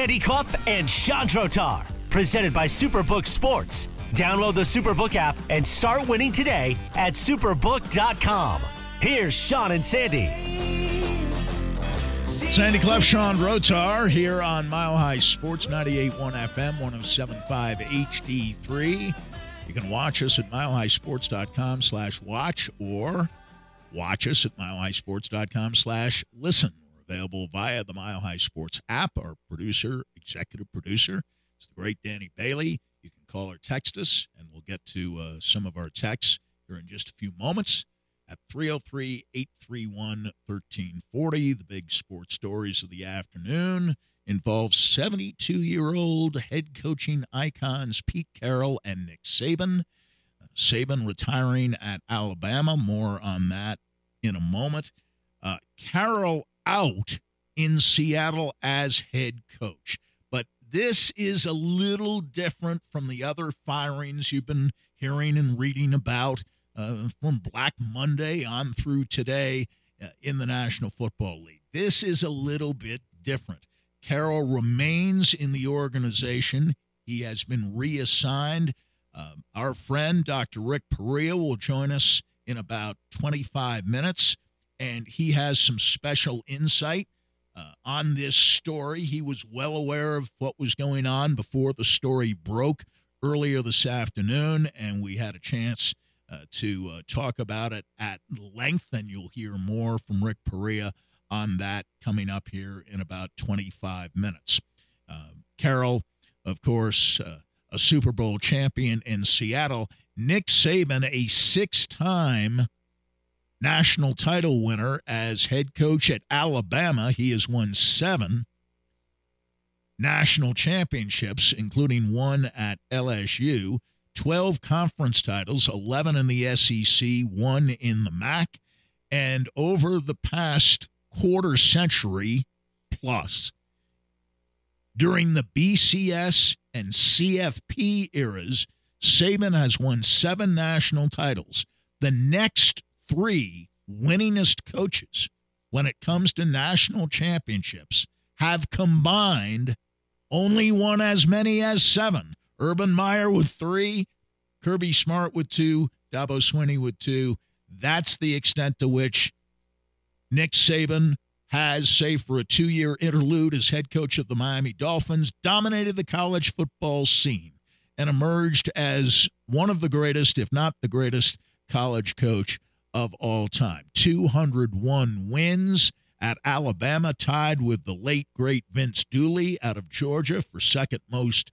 Sandy Clough and Sean Rotar. Presented by Superbook Sports. Download the Superbook app and start winning today at superbook.com. Here's Sean and Sandy. Sandy Clough, Sean Rotar here on Mile High Sports 98.1 FM, 107.5 HD3. You can watch us at milehighsports.com slash watch or watch us at milehighsports.com slash listen. Available via the Mile High Sports app. Our producer, executive producer, is the great Danny Bailey. You can call or text us, and we'll get to uh, some of our texts here in just a few moments at 303 831 1340. The big sports stories of the afternoon involve 72 year old head coaching icons Pete Carroll and Nick Saban. Uh, Saban retiring at Alabama. More on that in a moment. Uh, Carroll out in Seattle as head coach. But this is a little different from the other firings you've been hearing and reading about uh, from Black Monday on through today uh, in the National Football League. This is a little bit different. Carroll remains in the organization. He has been reassigned. Uh, our friend, Dr. Rick Perea, will join us in about 25 minutes, and he has some special insight uh, on this story. He was well aware of what was going on before the story broke earlier this afternoon, and we had a chance uh, to uh, talk about it at length, and you'll hear more from Rick Perea on that coming up here in about 25 minutes. Uh, Carroll, of course, uh, a Super Bowl champion in Seattle. Nick Saban, a six time national title winner as head coach at Alabama. He has won seven national championships, including one at LSU. 12 conference titles, 11 in the SEC, one in the MAC. And over the past quarter century plus, during the BCS and CFP eras, Saban has won seven national titles. The next three winningest coaches when it comes to national championships have combined only won as many as seven. Urban Meyer with three, Kirby Smart with two, Dabo Swinney with two. That's the extent to which Nick Saban has, save for a two year interlude as head coach of the Miami Dolphins, dominated the college football scene and emerged as one of the greatest, if not the greatest, college coach of all time. 201 wins at Alabama, tied with the late, great Vince Dooley out of Georgia for second most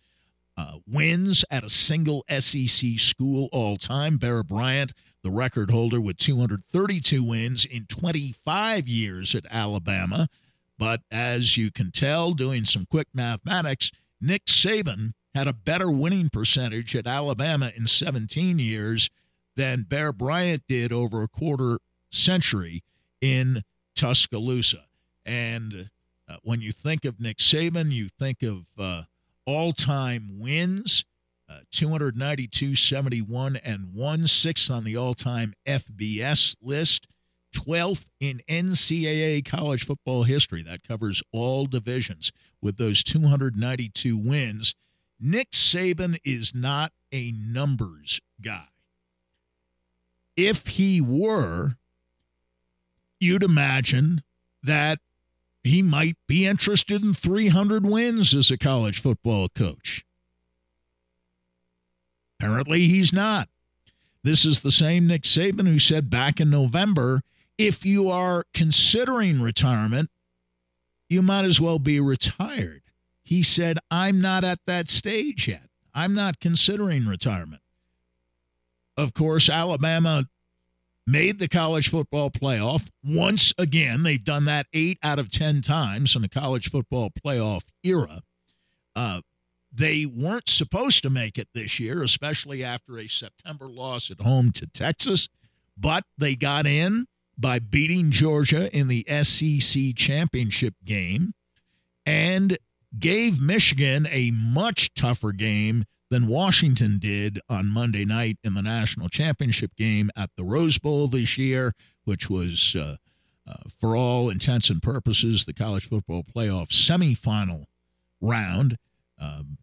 uh, wins at a single SEC school all time. Bear Bryant, the record holder with 232 wins in 25 years at Alabama. But as you can tell, doing some quick mathematics, Nick Saban had a better winning percentage at Alabama in 17 years than Bear Bryant did over a quarter century in Tuscaloosa. And uh, when you think of Nick Saban, you think of uh, all time wins. Uh, 292, 71, and 1, sixth on the all time FBS list, 12th in NCAA college football history. That covers all divisions with those 292 wins. Nick Saban is not a numbers guy. If he were, you'd imagine that he might be interested in 300 wins as a college football coach. Apparently, he's not. This is the same Nick Saban who said back in November if you are considering retirement, you might as well be retired. He said, I'm not at that stage yet. I'm not considering retirement. Of course, Alabama made the college football playoff once again. They've done that eight out of 10 times in the college football playoff era. Uh, they weren't supposed to make it this year, especially after a September loss at home to Texas, but they got in by beating Georgia in the SEC championship game and gave Michigan a much tougher game than Washington did on Monday night in the national championship game at the Rose Bowl this year, which was, uh, uh, for all intents and purposes, the college football playoff semifinal round. Um,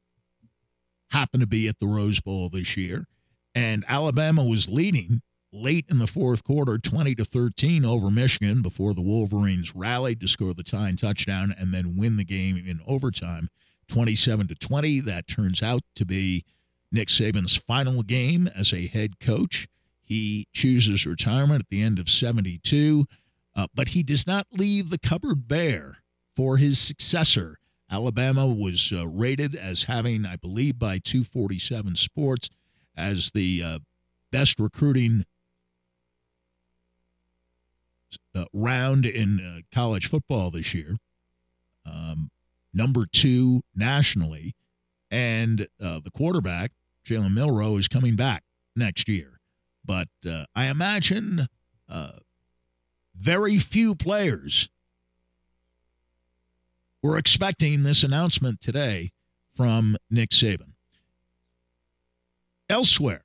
happened to be at the Rose Bowl this year, and Alabama was leading late in the fourth quarter, 20 to 13 over Michigan before the Wolverines rallied to score the tying touchdown and then win the game in overtime, 27 to 20. That turns out to be Nick Saban's final game as a head coach. He chooses retirement at the end of 72, uh, but he does not leave the cupboard bare for his successor. Alabama was uh, rated as having, I believe, by 247 Sports as the uh, best recruiting uh, round in uh, college football this year, um, number two nationally, and uh, the quarterback Jalen Milroe, is coming back next year. But uh, I imagine uh, very few players were expecting this announcement today from Nick Saban. Elsewhere,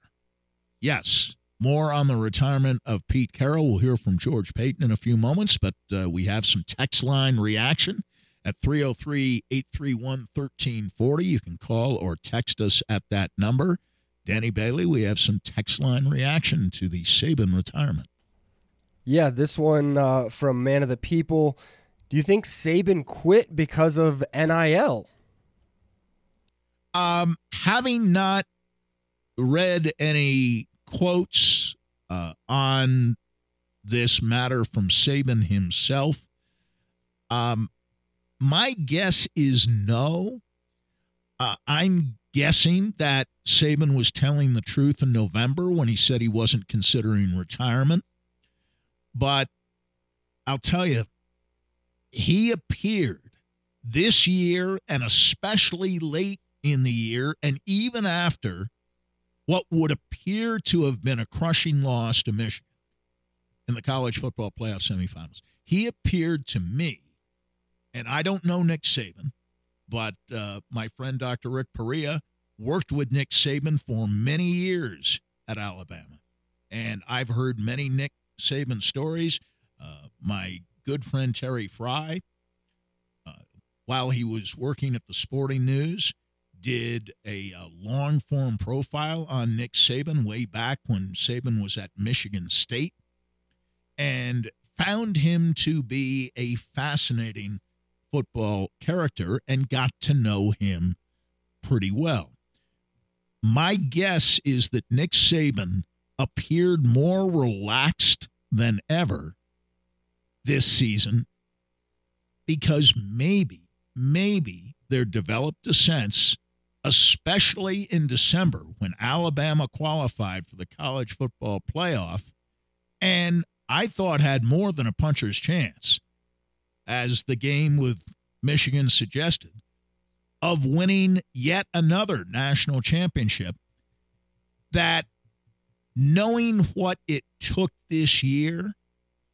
yes, more on the retirement of Pete Carroll. We'll hear from George Paton in a few moments, but uh, we have some text line reaction at 303 831 1340. You can call or text us at that number. Danny Bailey, we have some text line reaction to the Saban retirement. Yeah, this one uh, from Man of the People. Do you think Saban quit because of NIL? Um, having not read any quotes uh, on this matter from Saban himself, um, my guess is no. Uh, I'm guessing that Saban was telling the truth in November when he said he wasn't considering retirement. But I'll tell you, he appeared this year and especially late in the year and even after what would appear to have been a crushing loss to Michigan in the college football playoff semifinals. He appeared to me, and I don't know Nick Saban, but uh, my friend Dr. Rick Perea worked with Nick Saban for many years at Alabama. And I've heard many Nick Saban stories. Uh, my good friend Terry Frei, uh, while he was working at the Sporting News, did a, a long form profile on Nick Saban way back when Saban was at Michigan State and found him to be a fascinating football character and got to know him pretty well. My guess is that Nick Saban appeared more relaxed than ever this season because maybe, maybe there developed a sense, especially in December when Alabama qualified for the college football playoff, and I thought had more than a puncher's chance, as the game with Michigan suggested, of winning yet another national championship. That knowing what it took this year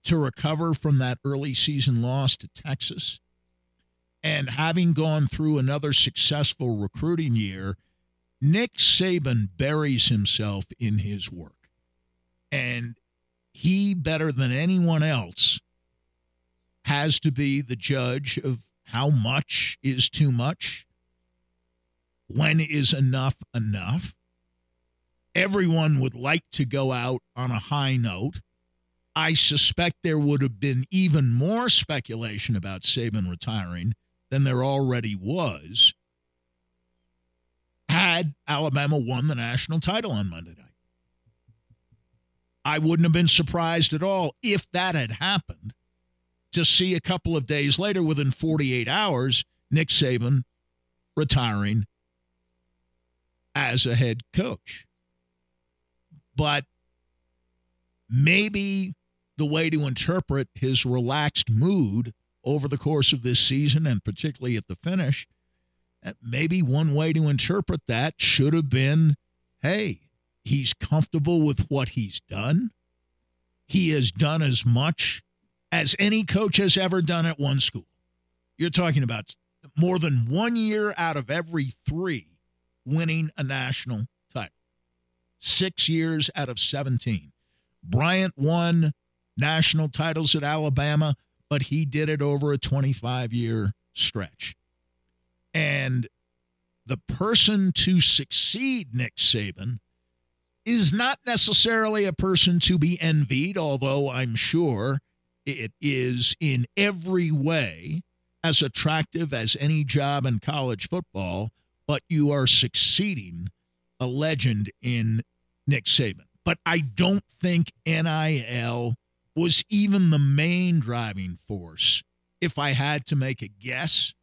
to recover from that early season loss to Texas and having gone through another successful recruiting year, Nick Saban buries himself in his work. And he, better than anyone else, has to be the judge of how much is too much, when is enough enough. Everyone would like to go out on a high note. I suspect there would have been even more speculation about Saban retiring than there already was had Alabama won the national title on Monday night. I wouldn't have been surprised at all if that had happened to see a couple of days later, within 48 hours, Nick Saban retiring as a head coach. But maybe the way to interpret his relaxed mood over the course of this season and particularly at the finish, eh, maybe one way to interpret that should have been hey, he's comfortable with what he's done. He has done as much as any coach has ever done at one school. You're talking about more than one year out of every three winning a national title. Six years out of 17. Bryant won national titles at Alabama, but he did it over a 25 year stretch. And the person to succeed Nick Saban is not necessarily a person to be envied, although I'm sure it is in every way as attractive as any job in college football, but you are succeeding a legend in Nick Saban. But I don't think NIL was even the main driving force. If I had to make a guess,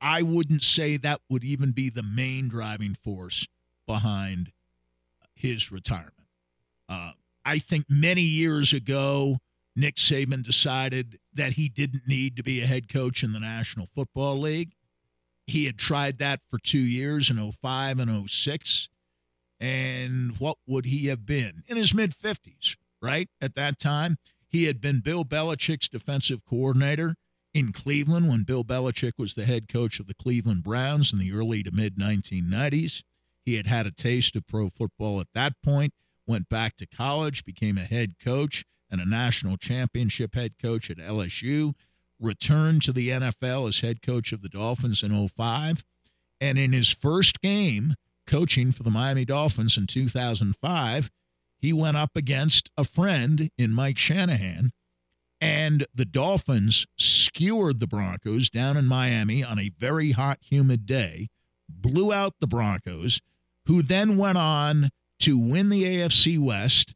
I wouldn't say that would even be the main driving force behind his retirement. Uh, I think many years ago, Nick Saban decided that he didn't need to be a head coach in the National Football League. He had tried that for two years in 05 and 06. And what would he have been? In his mid 50s, right? At that time, he had been Bill Belichick's defensive coordinator in Cleveland when Bill Belichick was the head coach of the Cleveland Browns in the early to mid 1990s. He had had a taste of pro football at that point, went back to college, became a head coach and a national championship head coach at LSU, returned to the NFL as head coach of the Dolphins in 05. And in his first game coaching for the Miami Dolphins in 2005, he went up against a friend in Mike Shanahan. And the Dolphins skewered the Broncos down in Miami on a very hot, humid day, blew out the Broncos, who then went on to win the AFC West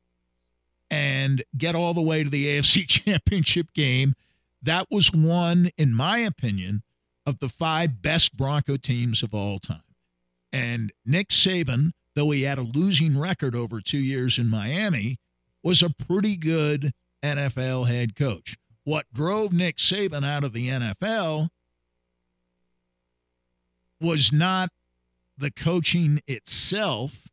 and get all the way to the AFC Championship game. That was one, in my opinion, of the five best Bronco teams of all time. And Nick Saban, though he had a losing record over two years in Miami, was a pretty good NFL head coach. What drove Nick Saban out of the NFL was not the coaching itself,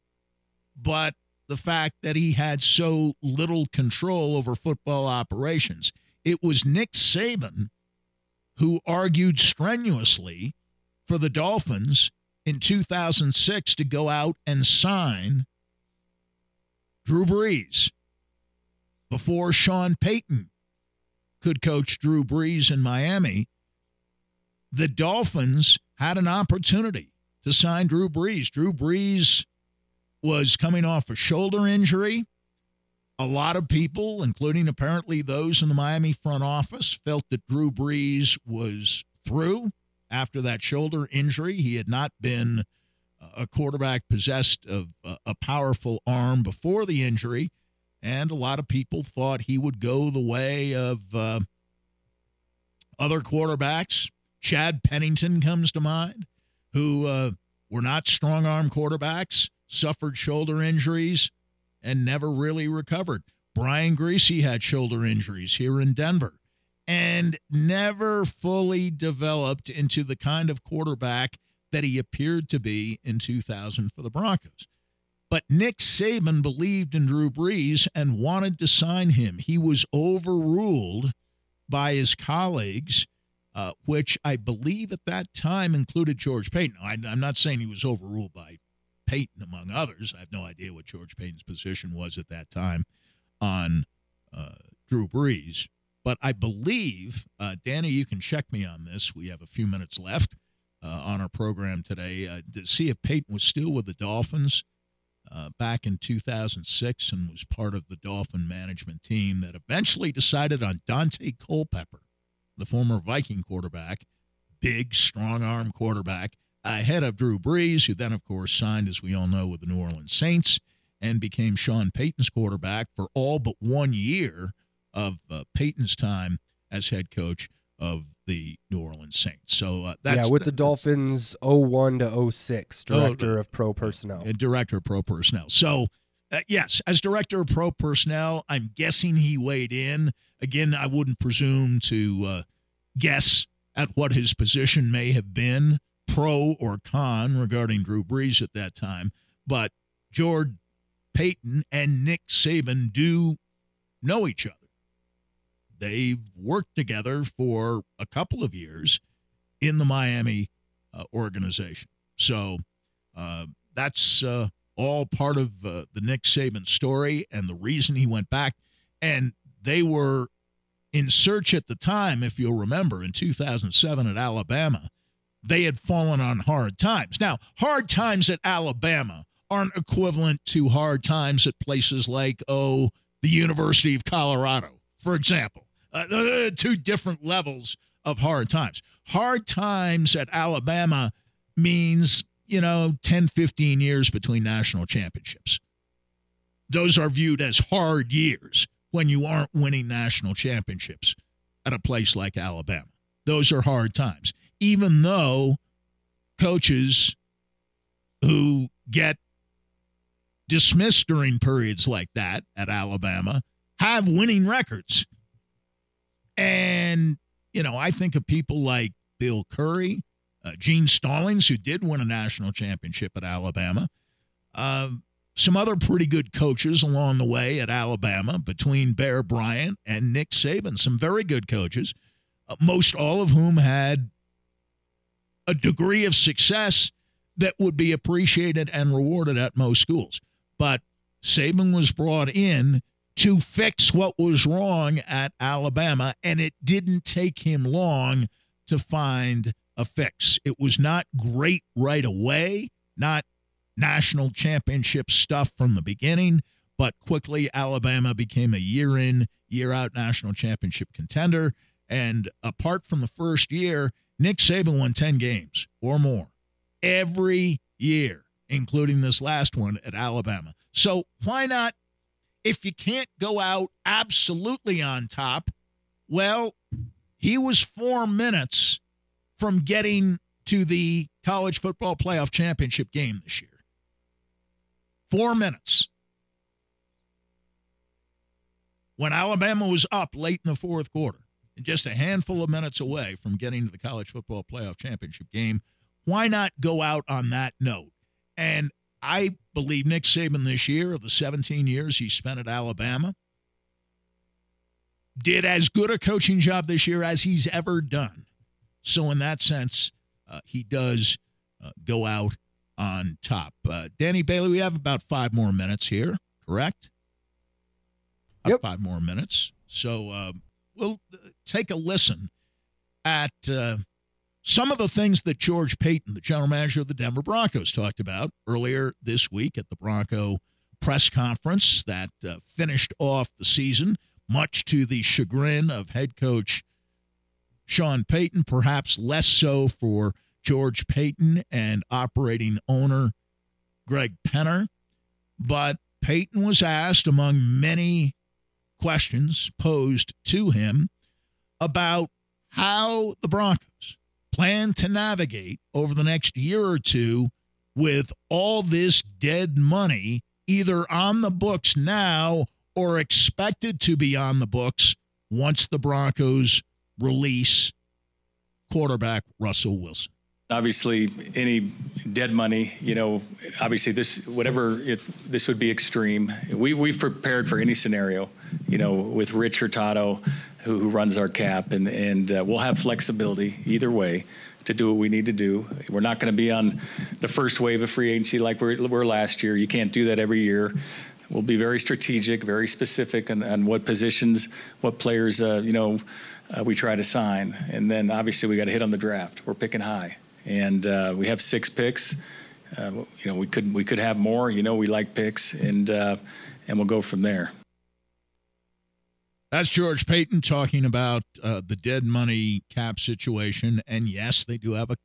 but the fact that he had so little control over football operations. It was Nick Saban who argued strenuously for the Dolphins in 2006 to go out and sign Drew Brees before Sean Payton could coach Drew Brees in Miami. The Dolphins had an opportunity to sign Drew Brees. Drew Brees was coming off a shoulder injury. A lot of people, including apparently those in the Miami front office, felt that Drew Brees was through after that shoulder injury. He had not been a quarterback possessed of a powerful arm before the injury, and a lot of people thought he would go the way of uh, other quarterbacks. Chad Pennington comes to mind, who uh, were not strong arm quarterbacks suffered shoulder injuries and never really recovered. Brian Griese had shoulder injuries here in Denver and never fully developed into the kind of quarterback that he appeared to be in 2000 for the Broncos. But Nick Saban believed in Drew Brees and wanted to sign him. He was overruled by his colleagues, uh, which I believe at that time included George Paton. I, I'm not saying he was overruled by Paton, among others. I have no idea what George Paton's position was at that time on uh, Drew Brees. But I believe, uh, Danny, you can check me on this. We have a few minutes left uh, on our program today uh, to see if Paton was still with the Dolphins uh, back in 2006 and was part of the Dolphin management team that eventually decided on Daunte Culpepper, the former Viking quarterback, big, strong arm quarterback, ahead of Drew Brees, who then, of course, signed, as we all know, with the New Orleans Saints and became Sean Payton's quarterback for all but one year of uh, Payton's time as head coach of the New Orleans Saints. So uh, that's yeah, with the, the Dolphins 01 to 06, director of pro personnel. Uh, director of pro personnel. So uh, yes, as director of pro personnel, I'm guessing he weighed in. Again, I wouldn't presume to uh, guess at what his position may have been pro or con regarding Drew Brees at that time, but George Paton and Nick Saban do know each other. They've worked together for a couple of years in the Miami uh, organization. So uh, that's uh, all part of uh, the Nick Saban story and the reason he went back. And they were in search at the time, if you'll remember, in 2007 at Alabama they had fallen on hard times. Now, hard times at Alabama aren't equivalent to hard times at places like, oh, the University of Colorado, for example. Uh, two different levels of hard times. Hard times at Alabama means, you know, 10, 15 years between national championships. Those are viewed as hard years when you aren't winning national championships at a place like Alabama. Those are hard times. Even though coaches who get dismissed during periods like that at Alabama have winning records. And, you know, I think of people like Bill Curry, uh, Gene Stallings, who did win a national championship at Alabama, uh, some other pretty good coaches along the way at Alabama between Bear Bryant and Nick Saban, some very good coaches, uh, most all of whom had a degree of success that would be appreciated and rewarded at most schools. But Saban was brought in to fix what was wrong at Alabama, and it didn't take him long to find a fix. It was not great right away, not national championship stuff from the beginning, but quickly Alabama became a year in, year out national championship contender. And apart from the first year, Nick Saban won 10 games or more every year, including this last one at Alabama. So why not, if you can't go out absolutely on top, well, he was four minutes from getting to the college football playoff championship game this year. Four minutes. When Alabama was up late in the fourth quarter, just a handful of minutes away from getting to the college football playoff championship game, why not go out on that note? And I believe Nick Saban this year, of the 17 years he spent at Alabama, did as good a coaching job this year as he's ever done. So, in that sense, uh, he does uh, go out on top. Uh, Danny Bailey, we have about five more minutes here, correct? Yep. five more minutes. So, uh, we'll uh, take a listen at uh, some of the things that George Paton, the general manager of the Denver Broncos, talked about earlier this week at the Bronco press conference that uh, finished off the season, much to the chagrin of head coach Sean Payton, perhaps less so for George Paton and operating owner Greg Penner. But Paton was asked, among many questions posed to him, about how the Broncos plan to navigate over the next year or two with all this dead money either on the books now or expected to be on the books once the Broncos release quarterback Russell Wilson. Obviously any dead money you know obviously this whatever it, this would be extreme. We, we've prepared for any scenario you know with rich hurtado who, who runs our cap and, and uh, we'll have flexibility either way to do what we need to do. We're not going to be on the first wave of free agency like we were last year. You can't do that every year. We'll be very strategic very specific on, on what positions what players uh, you know uh, we try to sign. And then obviously we got to hit on the draft. We're picking high. And uh, we have six picks. Uh, you know, we could we could have more. You know, we like picks, and uh, and we'll go from there. That's George Paton talking about uh, the dead money cap situation, and yes, they do have a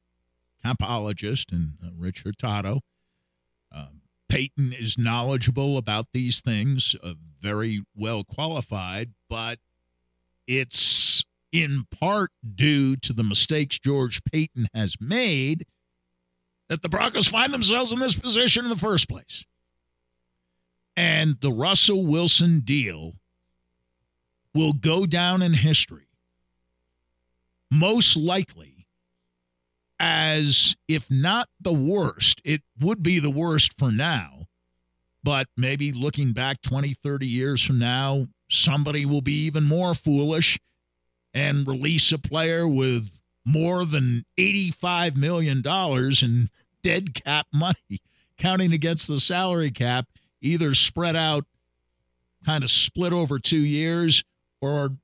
capologist and uh, Rich Hurtado. Um, Paton is knowledgeable about these things, uh, very well qualified, but it's in part due to the mistakes George Paton has made that the Broncos find themselves in this position in the first place. And the Russell Wilson deal will go down in history, most likely as, if not the worst, it would be the worst for now. But maybe looking back 20, 30 years from now, somebody will be even more foolish and release a player with more than $85 million in dead cap money, counting against the salary cap, either spread out, kind of split over two years, or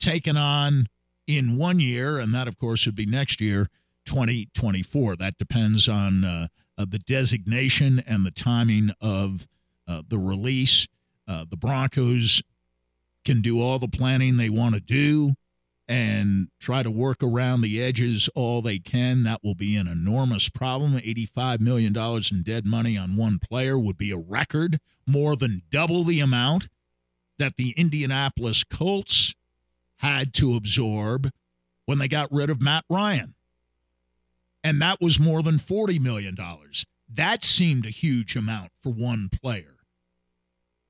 taken on in one year, and that, of course, would be next year 2024. That depends on uh, uh, the designation and the timing of uh, the release. Uh, the Broncos can do all the planning they want to do and try to work around the edges all they can. That will be an enormous problem. $85 million in dead money on one player would be a record, more than double the amount that the Indianapolis Colts had to absorb when they got rid of Matt Ryan. And that was more than $40 million. That seemed a huge amount for one player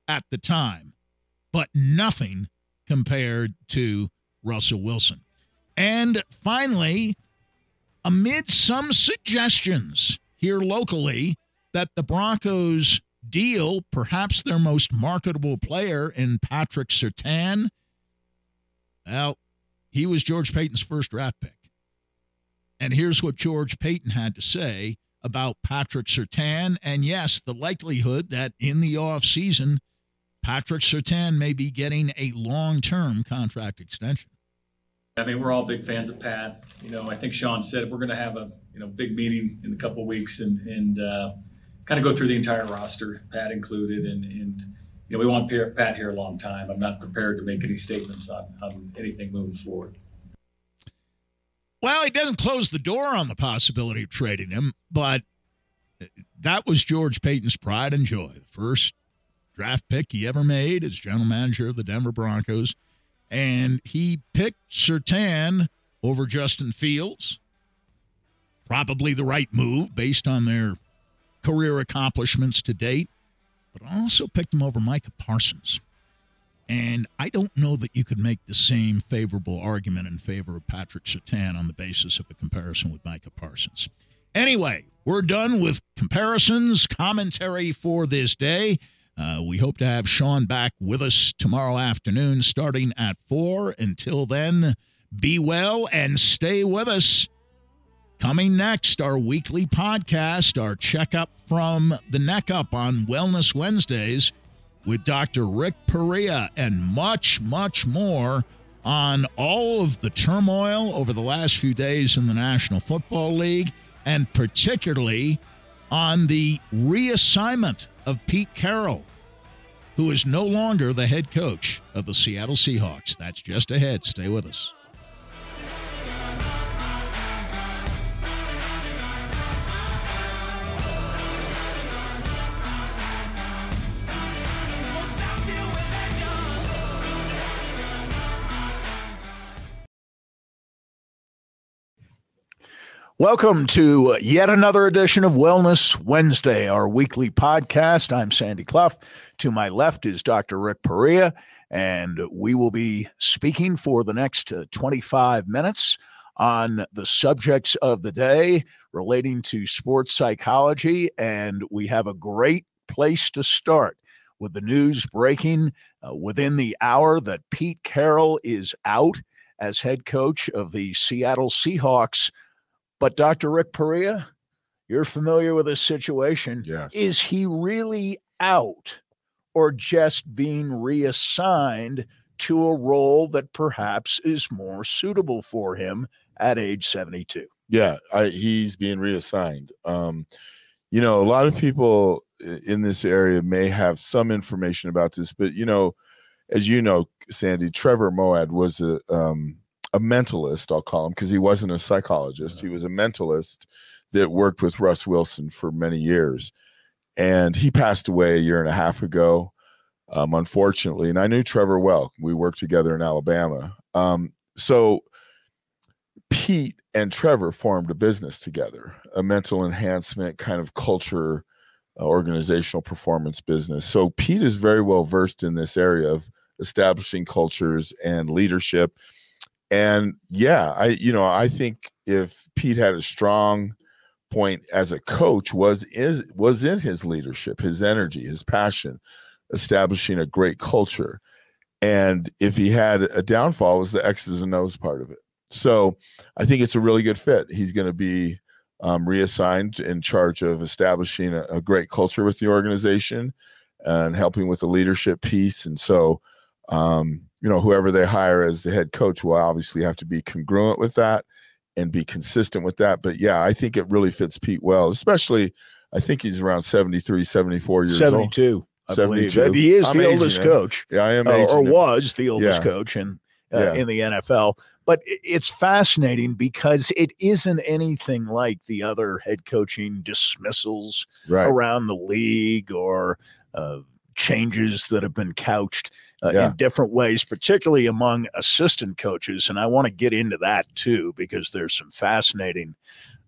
at the time, but nothing compared to Russell Wilson. And finally, amid some suggestions here locally that the Broncos deal perhaps their most marketable player in Patrick Surtain. well, he was George Paton's first draft pick. And here's what George Paton had to say about Patrick Surtain. And yes, the likelihood that in the offseason, Patrick Surtain may be getting a long term contract extension. I mean, we're all big fans of Pat. You know, I think Sean said we're going to have a you know big meeting in a couple weeks and and uh, kind of go through the entire roster, Pat included, and and you know we want Pat here a long time. I'm not prepared to make any statements on on anything moving forward. Well, he doesn't close the door on the possibility of trading him, but that was George Paton's pride and joy. The first draft pick he ever made as general manager of the Denver Broncos and he picked Surtain over Justin Fields. Probably the right move based on their career accomplishments to date, but I also picked him over Micah Parsons. And I don't know that you could make the same favorable argument in favor of Patrick Surtain on the basis of a comparison with Micah Parsons. Anyway, we're done with comparisons, commentary for this day. Uh, we hope to have Sean back with us tomorrow afternoon starting at 4. Until then, be well and stay with us. Coming next, our weekly podcast, our checkup from the neck up on Wellness Wednesdays with Dr. Rick Perea, and much, much more on all of the turmoil over the last few days in the National Football League, and particularly on the reassignment of Pete Carroll, who is no longer the head coach of the Seattle Seahawks. That's just ahead. Stay with us. Welcome to yet another edition of Wellness Wednesday, our weekly podcast. I'm Sandy Clough. To my left is Dr. Rick Perea, and we will be speaking for the next uh, 25 minutes on the subjects of the day relating to sports psychology. And we have a great place to start with the news breaking uh, within the hour that Pete Carroll is out as head coach of the Seattle Seahawks but Dr. Rick Perea, you're familiar with this situation. Yes. Is he really out or just being reassigned to a role that perhaps is more suitable for him at age 72? Yeah, I, he's being reassigned. Um, you know, a lot of people in this area may have some information about this, but you know, as you know, Sandy, Trevor Moawad was a um, a mentalist, I'll call him, because he wasn't a psychologist. He was a mentalist that worked with Russ Wilson for many years. And he passed away a year and a half ago, um, unfortunately. And I knew Trevor well. We worked together in Alabama. Um, so Pete and Trevor formed a business together, a mental enhancement kind of culture, uh, organizational performance business. So Pete is very well versed in this area of establishing cultures and leadership and yeah, I you know I think if Pete had a strong point as a coach was is was in his leadership, his energy, his passion, establishing a great culture. And if he had a downfall, was the X's and O's part of it. So I think it's a really good fit. He's going to be um, reassigned in charge of establishing a, a, great culture with the organization and helping with the leadership piece. And so um, you know, whoever they hire as the head coach will obviously have to be congruent with that and be consistent with that. But yeah, I think it really fits Pete well, especially I think he's around 73, 74 years 72, old. I 72. believe. He is I'm the oldest him. coach, Yeah, I am uh, or him. was the oldest Yeah. coach in uh, Yeah. in the NFL. But it's fascinating because it isn't anything like the other head coaching dismissals Right. around the league or uh, changes that have been couched uh, Yeah. in different ways, particularly among assistant coaches. And I want to get into that too, because there's some fascinating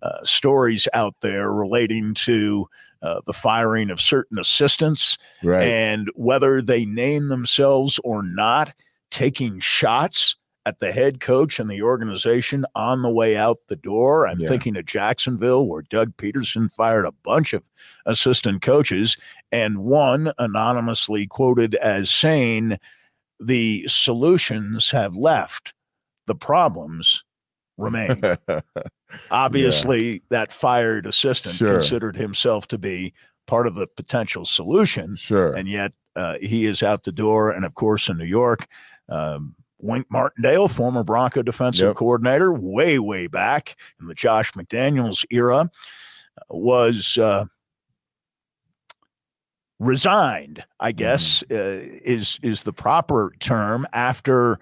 uh, stories out there relating to uh, the firing of certain assistants Right. and whether they name themselves or not, taking shots at the head coach and the organization on the way out the door. I'm Yeah. thinking of Jacksonville, where Doug Pederson fired a bunch of assistant coaches, and one anonymously quoted as saying, The solutions have left, the problems remain. Obviously, that fired assistant Sure. considered himself to be part of the potential solution sure. and yet uh, he is out the door. And of course, in New York, um, Wink Martindale, former Bronco defensive Yep. coordinator, way way back in the Josh McDaniels era, was uh, resigned. I guess uh, is is the proper term after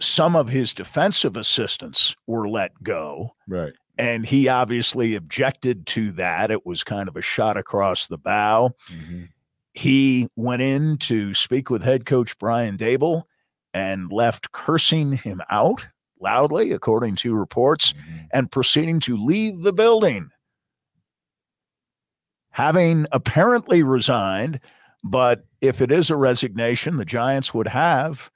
some of his defensive assistants were let go right. and he obviously objected to that. It was kind of a shot across the bow. Mhm. He went in to speak with head coach Brian Daboll and left cursing him out loudly, according to reports, Mhm. and proceeding to leave the building. Having apparently resigned, but if it is a resignation, the Giants would have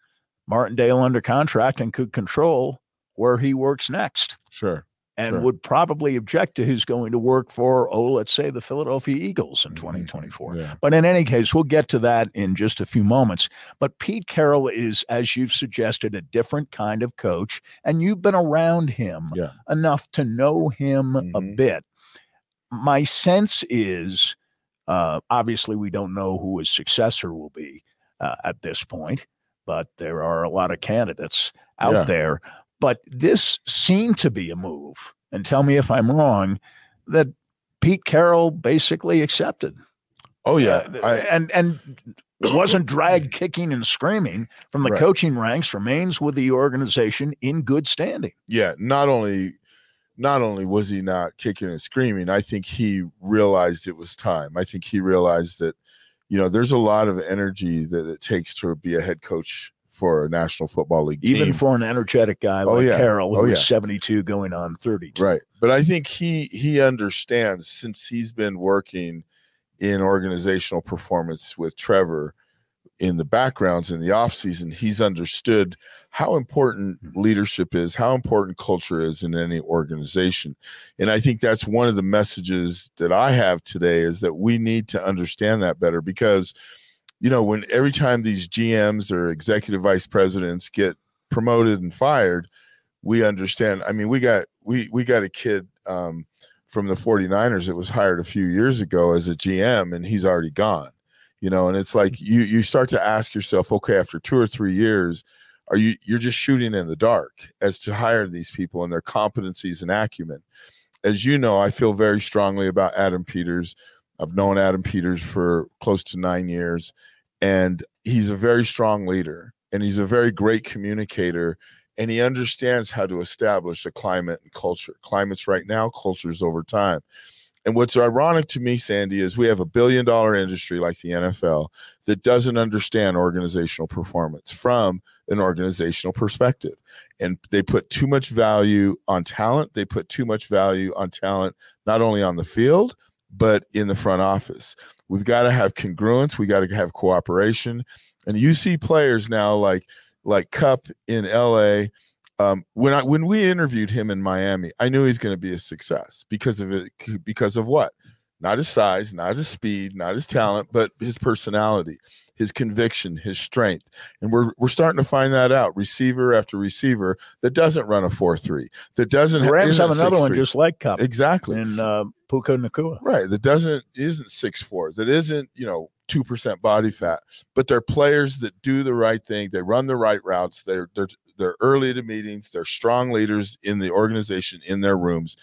Martindale under contract and could control where he works next Sure. And Sure. would probably object to who's going to work for, oh, let's say the Philadelphia Eagles in Mhm. 2024. Yeah. But in any case, we'll get to that in just a few moments. But Pete Carroll is, as you've suggested, a different kind of coach, and you've been around him Yeah. enough to know him a Mhm. bit. My sense is uh, obviously, we don't know who his successor will be uh, at this point, but there are a lot of candidates out Yeah. there. But this seemed to be a move, and tell me if I'm wrong, that Pete Carroll basically accepted. Oh yeah. Uh, I, and and wasn't dragged kicking and screaming from the Right. coaching ranks, remains with the organization in good standing. yeah. Not only, not only was he not kicking and screaming, I think he realized it was time. I think he realized that, you know, there's a lot of energy that it takes to be a head coach for a National Football League Even team. for an energetic guy Oh, like yeah. Carroll, who Oh, yeah. 72 going on 32. Right. But I think he he understands since he's been working in organizational performance with Trevor in the backgrounds in the offseason, he's understood how important mm-hmm. leadership is, how important culture is in any organization. And I think that's one of the messages that I have today is that we need to understand that better because you know, when every time these GMs or executive vice presidents get promoted and fired, we understand. I mean, we got we we got a kid um, from the 49ers that was hired a few years ago as a GM and he's already gone. You know, and it's like you you start to ask yourself, okay, after two or three years, are you you're just shooting in the dark as to hire these people and their competencies and acumen. As you know, I feel very strongly about Adam Peters. I've known Adam Peters for close to nine years, and he's a very strong leader and he's a very great communicator and he understands how to establish a climate and culture. Climates right now, cultures over time. And what's ironic to me, Sandy, is we have a billion dollar industry like the NFL that doesn't understand organizational performance from an organizational perspective. And they put too much value on talent. They put too much value on talent, not only on the field, but in the front office. We've got to have congruence. We got to have cooperation. And you see players now like like Kupp in LA. Um, when I when we interviewed him in Miami, I knew he's going to be a success because of it. Because of what? Not his size, not his speed, not his talent, but his personality, his conviction, his strength. And we're we're starting to find that out. Receiver after receiver that doesn't run a four three, that doesn't. Rams have another one just like Kupp exactly in uh, Puka Nacua. right that doesn't isn't six four that isn't you know two percent body fat but they're players that do the right thing they run the right routes they're they're they're early to meetings, they're strong leaders in the organization in their rooms.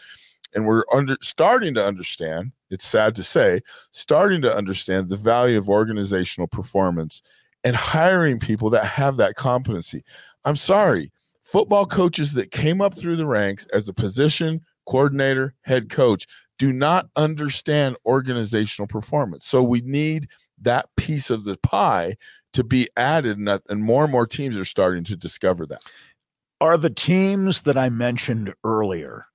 And we're under starting to understand, it's sad to say, starting to understand the value of organizational performance and hiring people that have that competency. I'm sorry, football coaches that came up through the ranks as a position coordinator, head coach do not understand organizational performance. So we need that piece of the pie to be added, and, more and more teams are starting to discover that. Are the teams that I mentioned earlier,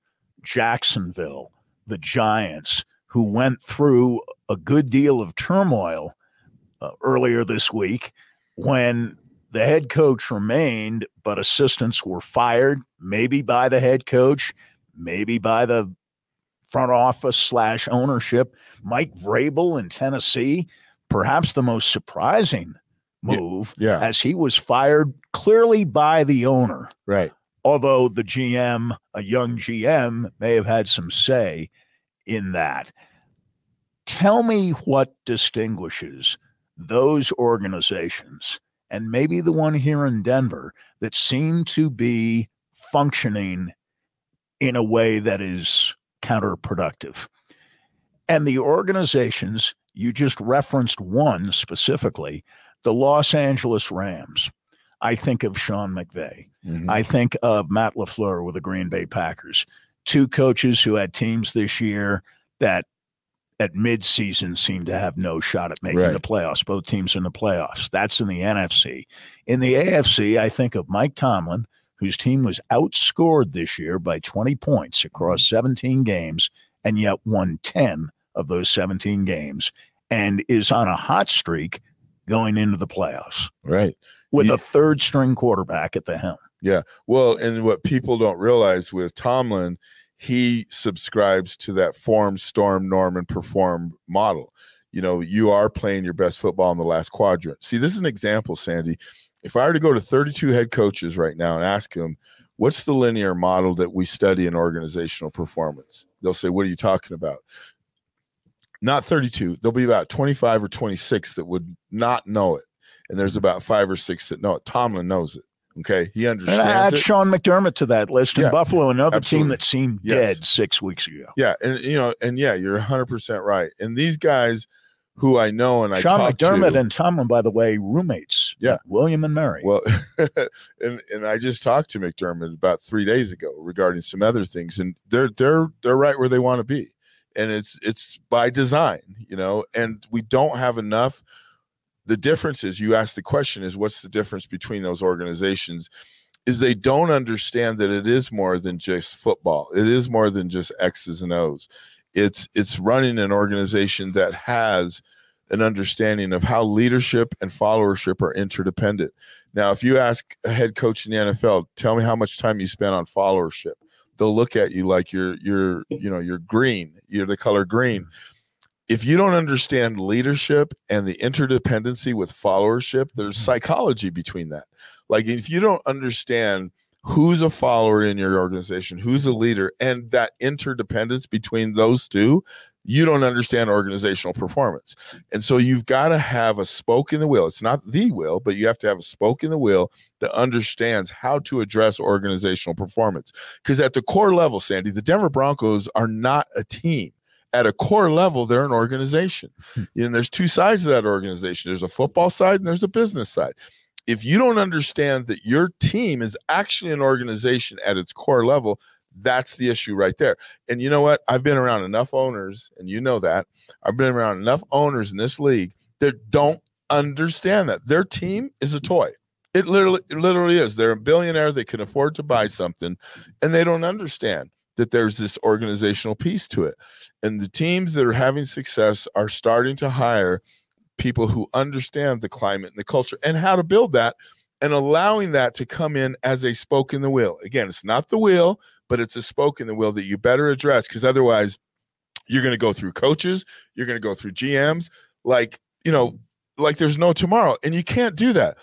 Jacksonville, the Giants, who went through a good deal of turmoil uh, earlier this week when the head coach remained, but assistants were fired, maybe by the head coach, maybe by the front office slash ownership. Mike Vrabel in Tennessee, perhaps the most surprising move, yeah, as he was fired clearly by the owner. Right. Although the GM, a young GM, may have had some say in that. Tell me what distinguishes those organizations and maybe the one here in Denver that seem to be functioning in a way that is counterproductive. And the organizations, you just referenced one specifically, the Los Angeles Rams. I think of Sean McVay. Mm-hmm. I think of Matt LaFleur with the Green Bay Packers. Two coaches who had teams this year that at midseason seem to have no shot at making right. the playoffs. Both teams in the playoffs. That's in the NFC. In the AFC, I think of Mike Tomlin, whose team was outscored this year by 20 points across mm-hmm. 17 games and yet won 10 of those 17 games and is on a hot streak going into the playoffs. Right. With a third string quarterback at the helm. Yeah. Well, and what people don't realize with Tomlin he subscribes to that form, storm, norm, and perform model. You know, you are playing your best football in the last quadrant. See, this is an example, Sandy. If I were to go to 32 head coaches right now and ask them, what's the linear model that we study in organizational performance? They'll say, what are you talking about? Not 32. There'll be about 25 or 26 that would not know it. And there's about five or six that know it. Tomlin knows it. Okay, he understands. And add Sean McDermott to that list in yeah, Buffalo, another absolutely. team that seemed yes. dead six weeks ago. Yeah, and you know, and yeah, you're 100 percent right. And these guys who I know and I Sean I McDermott to, and Tomlin, by the way, roommates. Yeah, William and Mary. Well, and and I just talked to McDermott about three days ago regarding some other things, and they're they're they're right where they want to be, and it's it's by design, you know, and we don't have enough. The difference is you ask the question is what's the difference between those organizations is they don't understand that it is more than just football. It is more than just x's and o's. It's it's running an organization that has an understanding of how leadership and followership are interdependent. Now if you ask a head coach in the nfl tell me how much time you spent on followership they'll look at you like you're you're you know you're green you're the color green if you don't understand leadership and the interdependency with followership, there's mm-hmm. psychology between that. Like if you don't understand who's a follower in your organization, who's a leader, and that interdependence between those two, you don't understand organizational performance. And so you've got to have a spoke in the wheel. It's not the wheel, but you have to have a spoke in the wheel that understands how to address organizational performance. Because at the core level, Sandy, the Denver Broncos are not a team at a core level, they're an organization. Hmm. You know, there's two sides of that organization. There's a football side and there's a business side. If you don't understand that your team is actually an organization at its core level, that's the issue right there. And you know what? I've been around enough owners, and you know that. I've been around enough owners in this league that don't understand that their team is a toy. It literally, it literally is. They're a billionaire. They can afford to buy something, and they don't understand that there's this organizational piece to it. And the teams that are having success are starting to hire people who understand the climate and the culture and how to build that and allowing that to come in as a spoke in the wheel. Again, it's not the wheel, but it's a spoke in the wheel that you better address because otherwise you're going to go through coaches, you're going to go through GMs, like, you know, like there's no tomorrow. And you can't do that.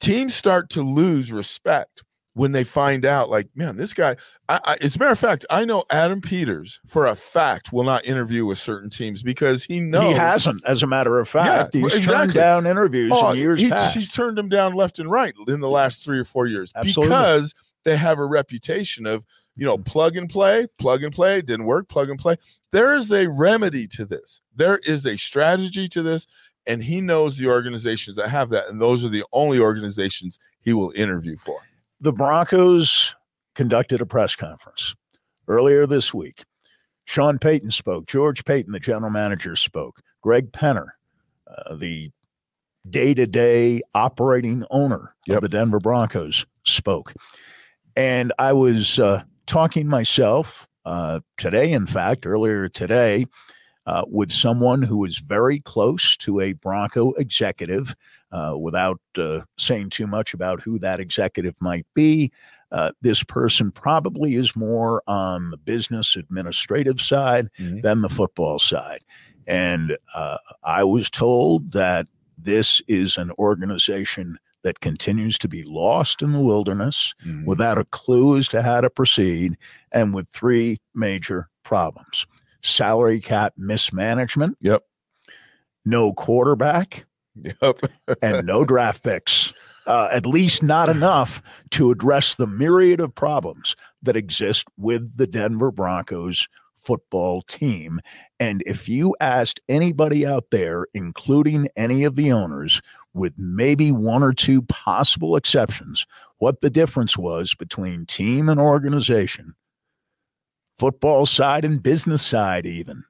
Teams start to lose respect when they find out, like, man, this guy, I, I, as a matter of fact, I know Adam Peters for a fact will not interview with certain teams because he knows he hasn't. As a matter of fact, Yeah, he's exactly. turned down interviews Oh, in years he- past. He's turned them down left and right in the last three or four years Absolutely. because they have a reputation of, you know, plug and play, plug and play, didn't work, plug and play. There is a remedy to this. There is a strategy to this. And he knows the organizations that have that. And those are the only organizations he will interview for. the Broncos conducted a press conference earlier this week. Sean Payton spoke. George Paton, the general manager, spoke. Greg Penner, uh, the day to day operating owner Yep. of the Denver Broncos, spoke. And I was uh, talking myself uh, today, in fact, earlier today, uh, with someone who is very close to a Bronco executive uh, without uh, saying too much about who that executive might be. Uh, this person probably is more on the business administrative side Mhm. than the football side. And uh, I was told that this is an organization that continues to be lost in the wilderness without a clue as to how to proceed and with three major problems salary cap mismanagement, Yep. no quarterback, Yep. and no draft picks. Uh, at least not enough to address the myriad of problems that exist with the Denver Broncos football team. And if you asked anybody out there, including any of the owners, with maybe one or two possible exceptions, what the difference was between team and organization, football side and business side, even,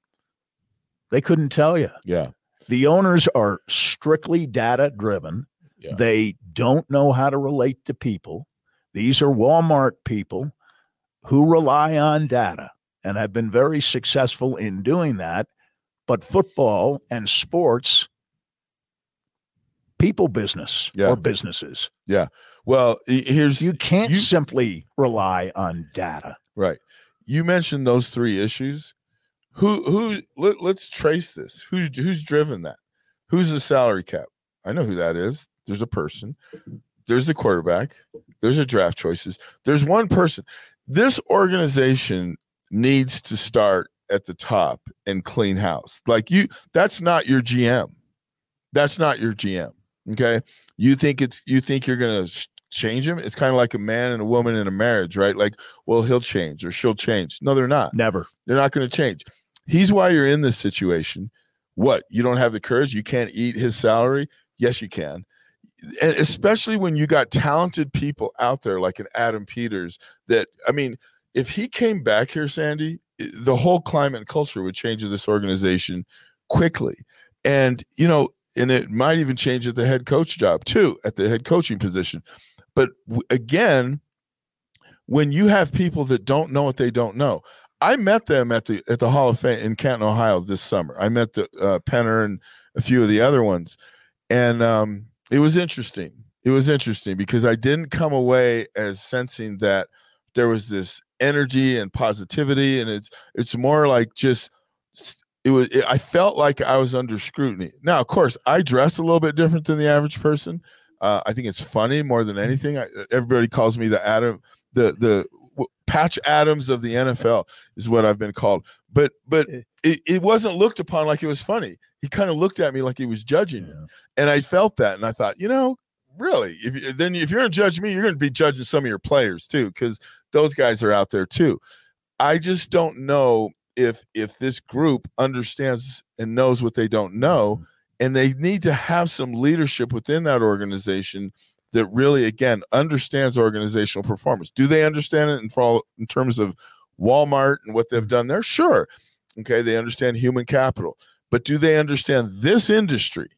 they couldn't tell you. Yeah. The owners are strictly data driven. Yeah. They don't know how to relate to people. These are Walmart people who rely on data and have been very successful in doing that. But football and sports, people business Yeah. or businesses, Yeah. Well, here's you can't you- simply rely on data. Right. You mentioned those three issues. Who who let, let's trace this. Who's who's driven that? Who's the salary cap? I know who that is. There's a person. There's the quarterback. There's a draft choices. There's one person. This organization needs to start at the top and clean house. Like you that's not your GM. That's not your GM. Okay? You think it's you think you're going to change him? It's kind of like a man and a woman in a marriage, right? Like well, he'll change or she'll change. No, they're not. Never. They're not going to change. He's why you're in this situation. What? You don't have the courage? You can't eat his salary? Yes, you can. And especially when you got talented people out there like an Adam Peters that I mean, if he came back here, Sandy, the whole climate and culture would change of this organization quickly. And you know, and it might even change at the head coach job too, at the head coaching position. But again, when you have people that don't know what they don't know, I met them at the at the Hall of Fame in Canton, Ohio this summer. I met the uh, Penner and a few of the other ones, and um, it was interesting. It was interesting because I didn't come away as sensing that there was this energy and positivity, and it's it's more like just it was. It, I felt like I was under scrutiny. Now, of course, I dress a little bit different than the average person. Uh, I think it's funny more than anything. I, everybody calls me the Adam, the the w- Patch Adams of the NFL is what I've been called. But but it, it wasn't looked upon like it was funny. He kind of looked at me like he was judging me, and I felt that, and I thought, you know, really, if you- then if you're going to judge me, you're going to be judging some of your players too, because those guys are out there too. I just don't know if if this group understands and knows what they don't know, mm-hmm. and they need to have some leadership within that organization that really, again, understands organizational performance. Do they understand it in, for, in terms of Walmart and what they've done there? Sure. Okay, they understand human capital, but do they understand this industry?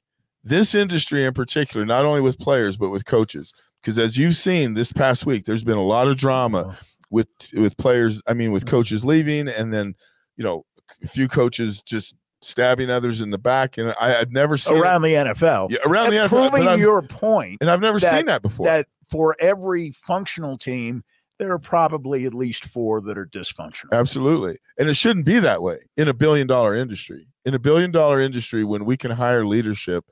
This industry in particular, not only with players but with coaches, because as you've seen this past week, there's been a lot of drama uh-huh. with with players. I mean, with mm-hmm. coaches leaving, and then you know, a few coaches just stabbing others in the back, and I had never seen it- Around the NFL. yeah, around the NFL, proving your point and I've never that- seen that before. that for every functional team, there are probably at least four that are dysfunctional. Absolutely. And it shouldn't be that way in a billion dollar industry. In a billion dollar industry, when we can hire leadership,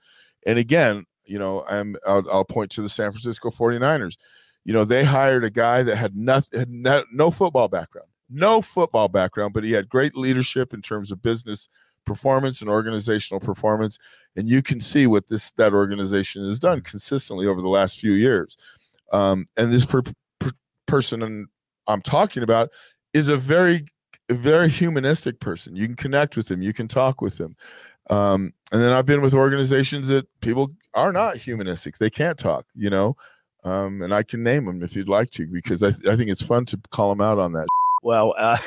and again, you know, I'm I'll, I'll point to the San Francisco 49ers. you know, they hired a guy that had nothing, had no, no football background, no football background, but he had great leadership in terms of business performance and organizational performance. And you can see what this that organization has done consistently over the last few years. Um, and this per, per, person I'm talking about is a very very humanistic person. You can connect with him. You can talk with him. Um, and then I've been with organizations that people are not humanistic. They can't talk, you know. Um, and I can name them if you'd like to, because I, th- I think it's fun to call them out on that. Well, uh,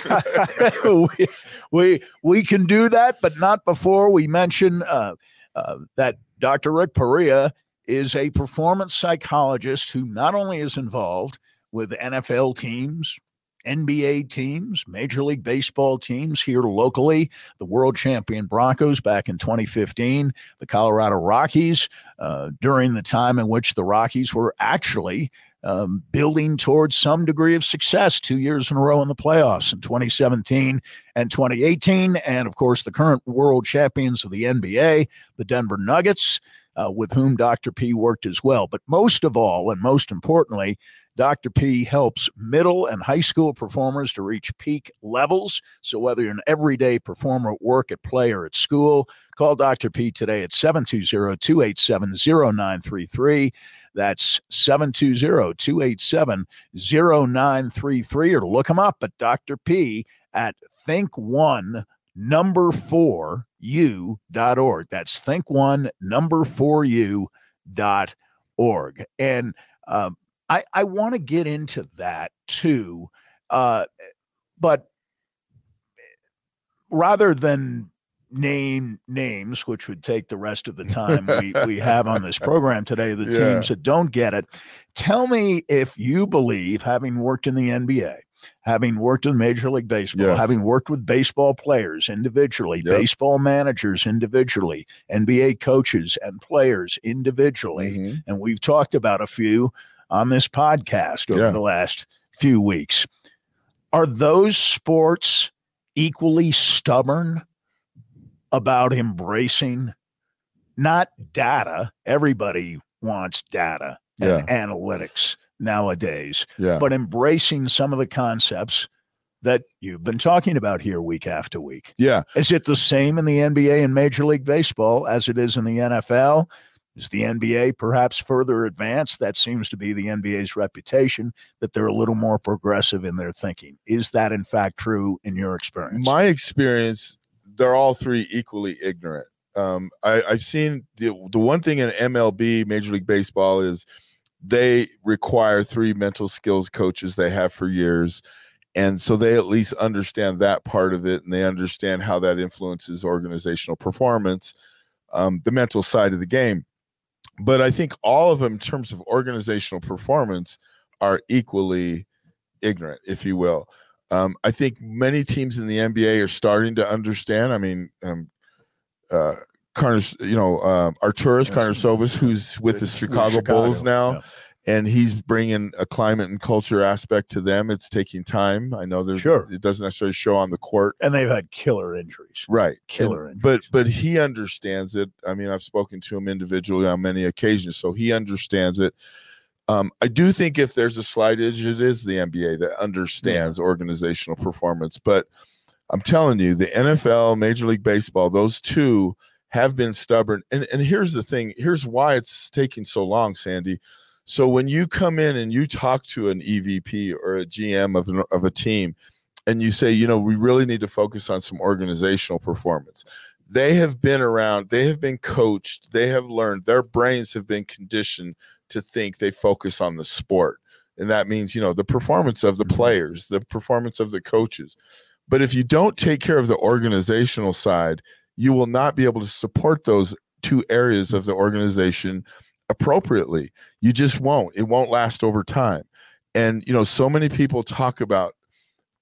we, we we can do that, but not before we mention uh, uh, that Dr. Rick Perea is a performance psychologist who not only is involved with NFL teams, NBA teams, Major League Baseball teams here locally, the world champion Broncos back in 2015, the Colorado Rockies uh, during the time in which the Rockies were actually um, building towards some degree of success two years in a row in the playoffs in 2017 and 2018. And of course, the current world champions of the NBA, the Denver Nuggets, uh, with whom Dr. P worked as well. But most of all, and most importantly, Dr. P helps middle and high school performers to reach peak levels. So, whether you're an everyday performer at work, at play, or at school, call Dr. P today at 720 287 0933. That's 720 287 0933. Or look him up at Dr. P at Think One number four u.org. That's think one number four u dot org. And um, I, I want to get into that too. Uh, but rather than name names, which would take the rest of the time we, we have on this program today, the yeah. teams that don't get it, tell me if you believe, having worked in the NBA, having worked in Major League Baseball, yes. having worked with baseball players individually, yep. baseball managers individually, NBA coaches and players individually, mm-hmm. and we've talked about a few on this podcast over yeah. the last few weeks. Are those sports equally stubborn about embracing not data? Everybody wants data and yeah. analytics nowadays, yeah. but embracing some of the concepts that you've been talking about here week after week. Yeah. Is it the same in the NBA and Major League Baseball as it is in the NFL? Is the NBA perhaps further advanced? That seems to be the NBA's reputation that they're a little more progressive in their thinking. Is that in fact true in your experience? My experience, they're all three equally ignorant. Um, I, I've seen the, the one thing in MLB, Major League Baseball, is they require three mental skills coaches they have for years. And so they at least understand that part of it and they understand how that influences organizational performance, um, the mental side of the game but I think all of them, in terms of organizational performance, are equally ignorant, if you will. Um, I think many teams in the NBA are starting to understand. I mean, um, uh, you know, uh, Arturas Karnisovas, who's with the Chicago, Chicago Bulls now, yeah and he's bringing a climate and culture aspect to them. It's taking time. I know there's sure it doesn't necessarily show on the court, and they've had killer injuries, right? Killer and, injuries. But but he understands it. I mean, I've spoken to him individually on many occasions, so he understands it. Um, I do think if there's a slight edge, it is the NBA that understands yeah. organizational performance. But I'm telling you, the NFL, Major League Baseball, those two have been stubborn. And and here's the thing. Here's why it's taking so long, Sandy so when you come in and you talk to an EVP or a GM of, an, of a team, and you say, you know, we really need to focus on some organizational performance. They have been around, they have been coached, they have learned, their brains have been conditioned to think they focus on the sport. And that means, you know, the performance of the mm-hmm. players, the performance of the coaches. But if you don't take care of the organizational side, you will not be able to support those two areas of the organization appropriately. You just won't. It won't last over time. And, you know, so many people talk about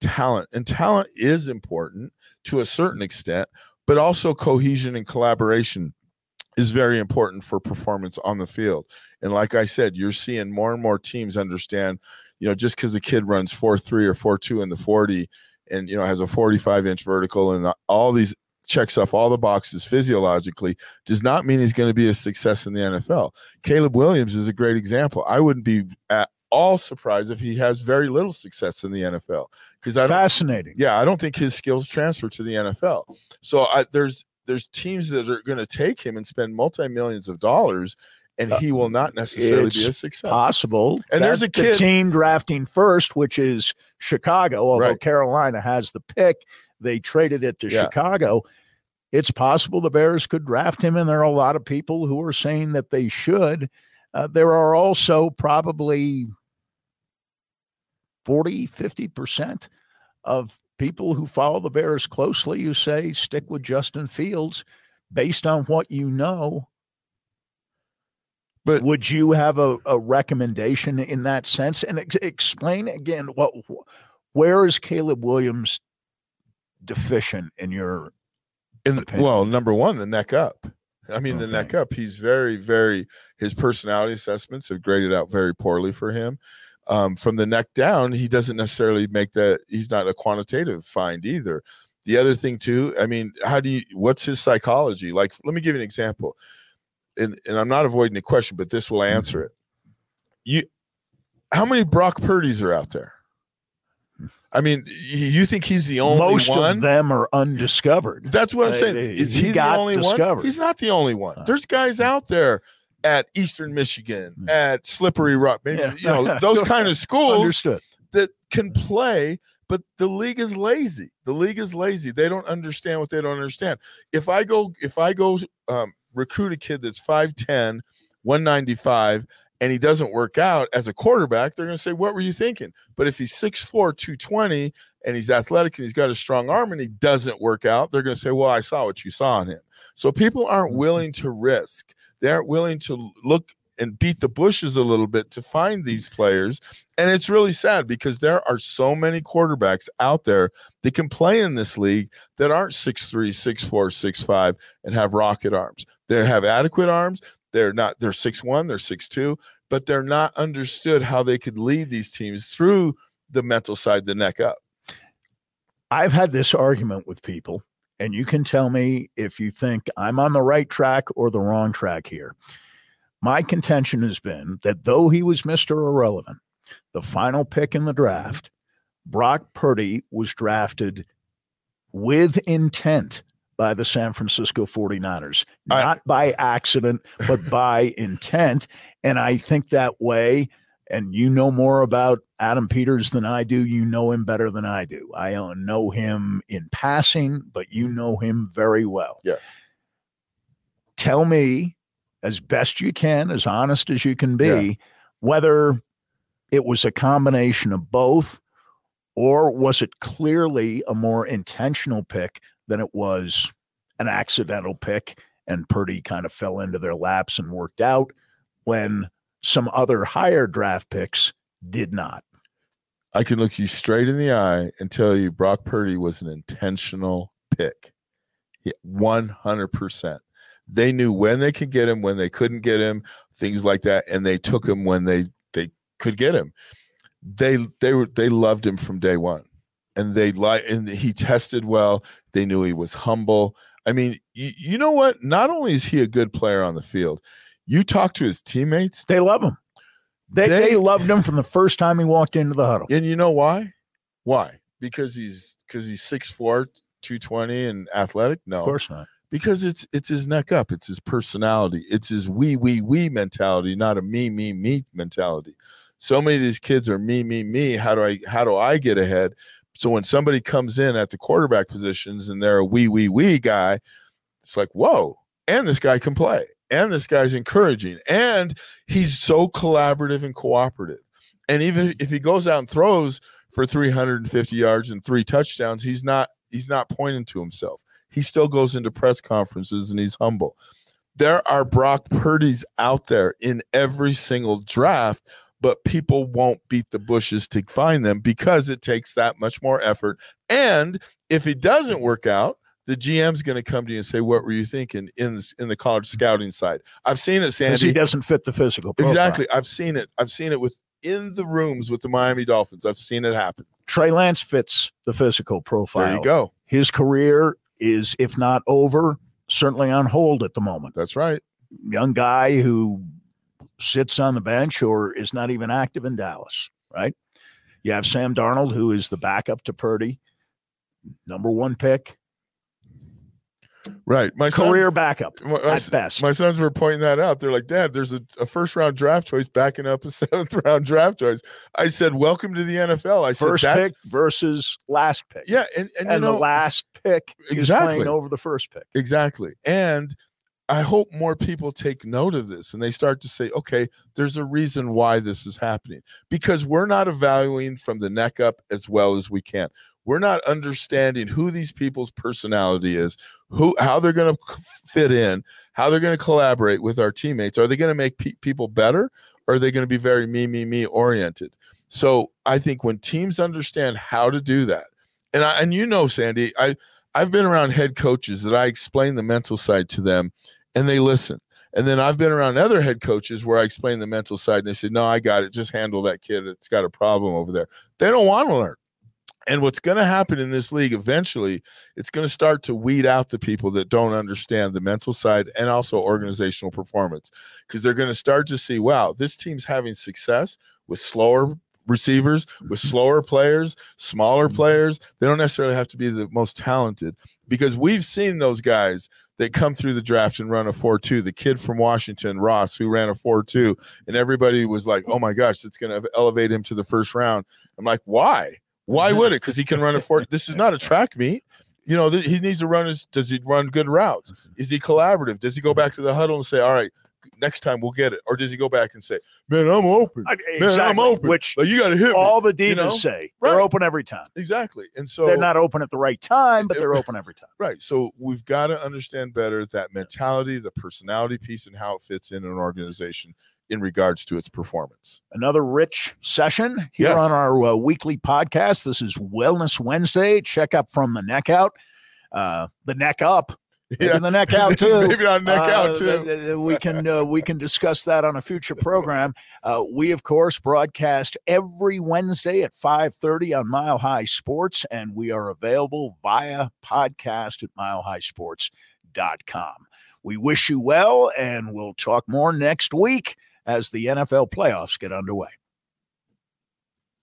talent, and talent is important to a certain extent, but also cohesion and collaboration is very important for performance on the field. And like I said, you're seeing more and more teams understand, you know, just because a kid runs 4 3 or 4 2 in the 40 and, you know, has a 45 inch vertical and all these checks off all the boxes physiologically does not mean he's going to be a success in the NFL. Caleb Williams is a great example. I wouldn't be at, all surprised if he has very little success in the NFL because I. Fascinating. Yeah, I don't think his skills transfer to the NFL. So I, there's there's teams that are going to take him and spend multi millions of dollars, and he will not necessarily be a success. Possible. And there's a kid- the team drafting first, which is Chicago. Although Right. Carolina has the pick, they traded it to Yeah. Chicago. It's possible the Bears could draft him, and there are a lot of people who are saying that they should. Uh, there are also probably 40, 50% of people who follow the Bears closely who say stick with Justin Fields based on what you know. But- would you have a, a recommendation in that sense? And ex- explain again what where is Caleb Williams deficient in your In the, opinion. well, number one, the neck up. I mean, the neck up. He's very, very. His personality assessments have graded out very poorly for him. Um, from the neck down, he doesn't necessarily make that. He's not a quantitative find either. The other thing too. I mean, how do you? What's his psychology? Like, let me give you an example. And and I'm not avoiding the question, but this will answer it. You, how many Brock Purdy's are out there? I mean, you think he's the only most one? of them are undiscovered. That's what I'm Uh, saying. Is he he, the only discovered. one? He's not the only one. Uh. There's guys out there at Eastern Michigan, Hmm. at Slippery Rock, maybe Yeah. you know those kind of schools Understood. that can play, but the league is lazy. The league is lazy. They don't understand what they don't understand. If I go, if I go um, recruit a kid that's 5'10, 195, and he doesn't work out as a quarterback, they're going to say, What were you thinking? But if he's 6'4, 220, and he's athletic and he's got a strong arm and he doesn't work out, they're going to say, Well, I saw what you saw in him. So people aren't willing to risk. They aren't willing to look and beat the bushes a little bit to find these players. And it's really sad because there are so many quarterbacks out there that can play in this league that aren't 6'3, 6'4, 6'5 and have rocket arms. They have adequate arms. They're not, they're 6'1, they're 6'2, but they're not understood how they could lead these teams through the mental side, the neck up. I've had this argument with people, and you can tell me if you think I'm on the right track or the wrong track here. My contention has been that though he was Mr. Irrelevant, the final pick in the draft, Brock Purdy was drafted with intent by the San Francisco 49ers, I- not by accident, but by intent. And I think that way, and you know more about Adam Peters than I do. You know him better than I do. I uh, know him in passing, but you know him very well. Yes. Tell me, as best you can, as honest as you can be, Yeah. whether it was a combination of both or was it clearly a more intentional pick than it was an accidental pick and Purdy kind of fell into their laps and worked out when some other higher draft picks did not. I can look you straight in the eye and tell you Brock Purdy was an intentional pick. Yeah, 100%. They knew when they could get him, when they couldn't get him, things like that, and they took him when they they could get him. They they were they loved him from day one. And they like and he tested well. They knew he was humble. I mean, you, you know what? Not only is he a good player on the field, you talk to his teammates, They love him. They, they, They- loved him from the first time he walked into the huddle. And you know why? Why? Because he's because he's 6'4, 220 and athletic? No. Of course not. Because it's it's his neck up, it's his personality, it's his we, we, we mentality, not a me, me, me mentality. So many of these kids are me, me, me. How do I how do I get ahead? So when somebody comes in at the quarterback positions and they're a we, we, we guy, it's like, whoa, and this guy can play. And this guy's encouraging. And he's so collaborative and cooperative. And even if he goes out and throws for 350 yards and three touchdowns, he's not he's not pointing to himself. He still goes into press conferences and he's humble. There are Brock Purdy's out there in every single draft, but people won't beat the bushes to find them because it takes that much more effort. And if it doesn't work out, the GM's going to come to you and say, "What were you thinking in this, in the college scouting side?" I've seen it, Sandy. he doesn't fit the physical profile. Exactly. I've seen it. I've seen it with in the rooms with the Miami Dolphins. I've seen it happen. Trey Lance fits the physical profile. There you go. His career is, if not over, certainly on hold at the moment. That's right. Young guy who sits on the bench or is not even active in Dallas, right? You have Sam Darnold, who is the backup to Purdy, number one pick, Right. My career backup my, my at best. my sons were pointing that out. They're like, Dad, there's a, a first round draft choice backing up a seventh round draft choice. I said, Welcome to the NFL. I First said, That's, pick versus last pick. Yeah. And, and, And, you know, the last pick is Exactly. playing over the first pick. Exactly. And I hope more people take note of this and they start to say, okay, there's a reason why this is happening because we're not evaluating from the neck up as well as we can. We're not understanding who these people's personality is, who how they're going to fit in, how they're going to collaborate with our teammates. Are they going to make pe- people better or are they going to be very me me me oriented? So, I think when teams understand how to do that. And I and you know Sandy, I I've been around head coaches that I explain the mental side to them and they listen. And then I've been around other head coaches where I explain the mental side and they say, No, I got it. Just handle that kid. It's got a problem over there. They don't want to learn. And what's going to happen in this league eventually, it's going to start to weed out the people that don't understand the mental side and also organizational performance. Because they're going to start to see, wow, this team's having success with slower receivers, with mm-hmm. slower players, smaller mm-hmm. players. They don't necessarily have to be the most talented because we've seen those guys that come through the draft and run a 4-2 the kid from washington ross who ran a 4-2 and everybody was like oh my gosh it's going to elevate him to the first round. I'm like why why would it because he can run a 4 this is not a track meet you know th- he needs to run his does he run good routes is he collaborative does he go back to the huddle and say all right next time we'll get it or does he go back and say man i'm open I- man i'm open Which like, you got to hit me. all the divas you know? say. Right. They're open every time. exactly and so they're not open at the right time, but they're open every time. Right. So we've got to understand better that mentality, the personality piece, and how it fits in an organization in regards to its performance. Another rich session here Yes. on our uh, weekly podcast. This is Wellness Wednesday. Check up from the neck out, uh, the neck up, maybe the neck out too. Maybe not neck Uh, out too. we can uh, we can discuss that on a future program. Uh, we of course broadcast every Wednesday at five thirty on Mile High Sports, and we are available via podcast at milehighsports.com. We wish you well, and we'll talk more next week as the NFL playoffs get underway.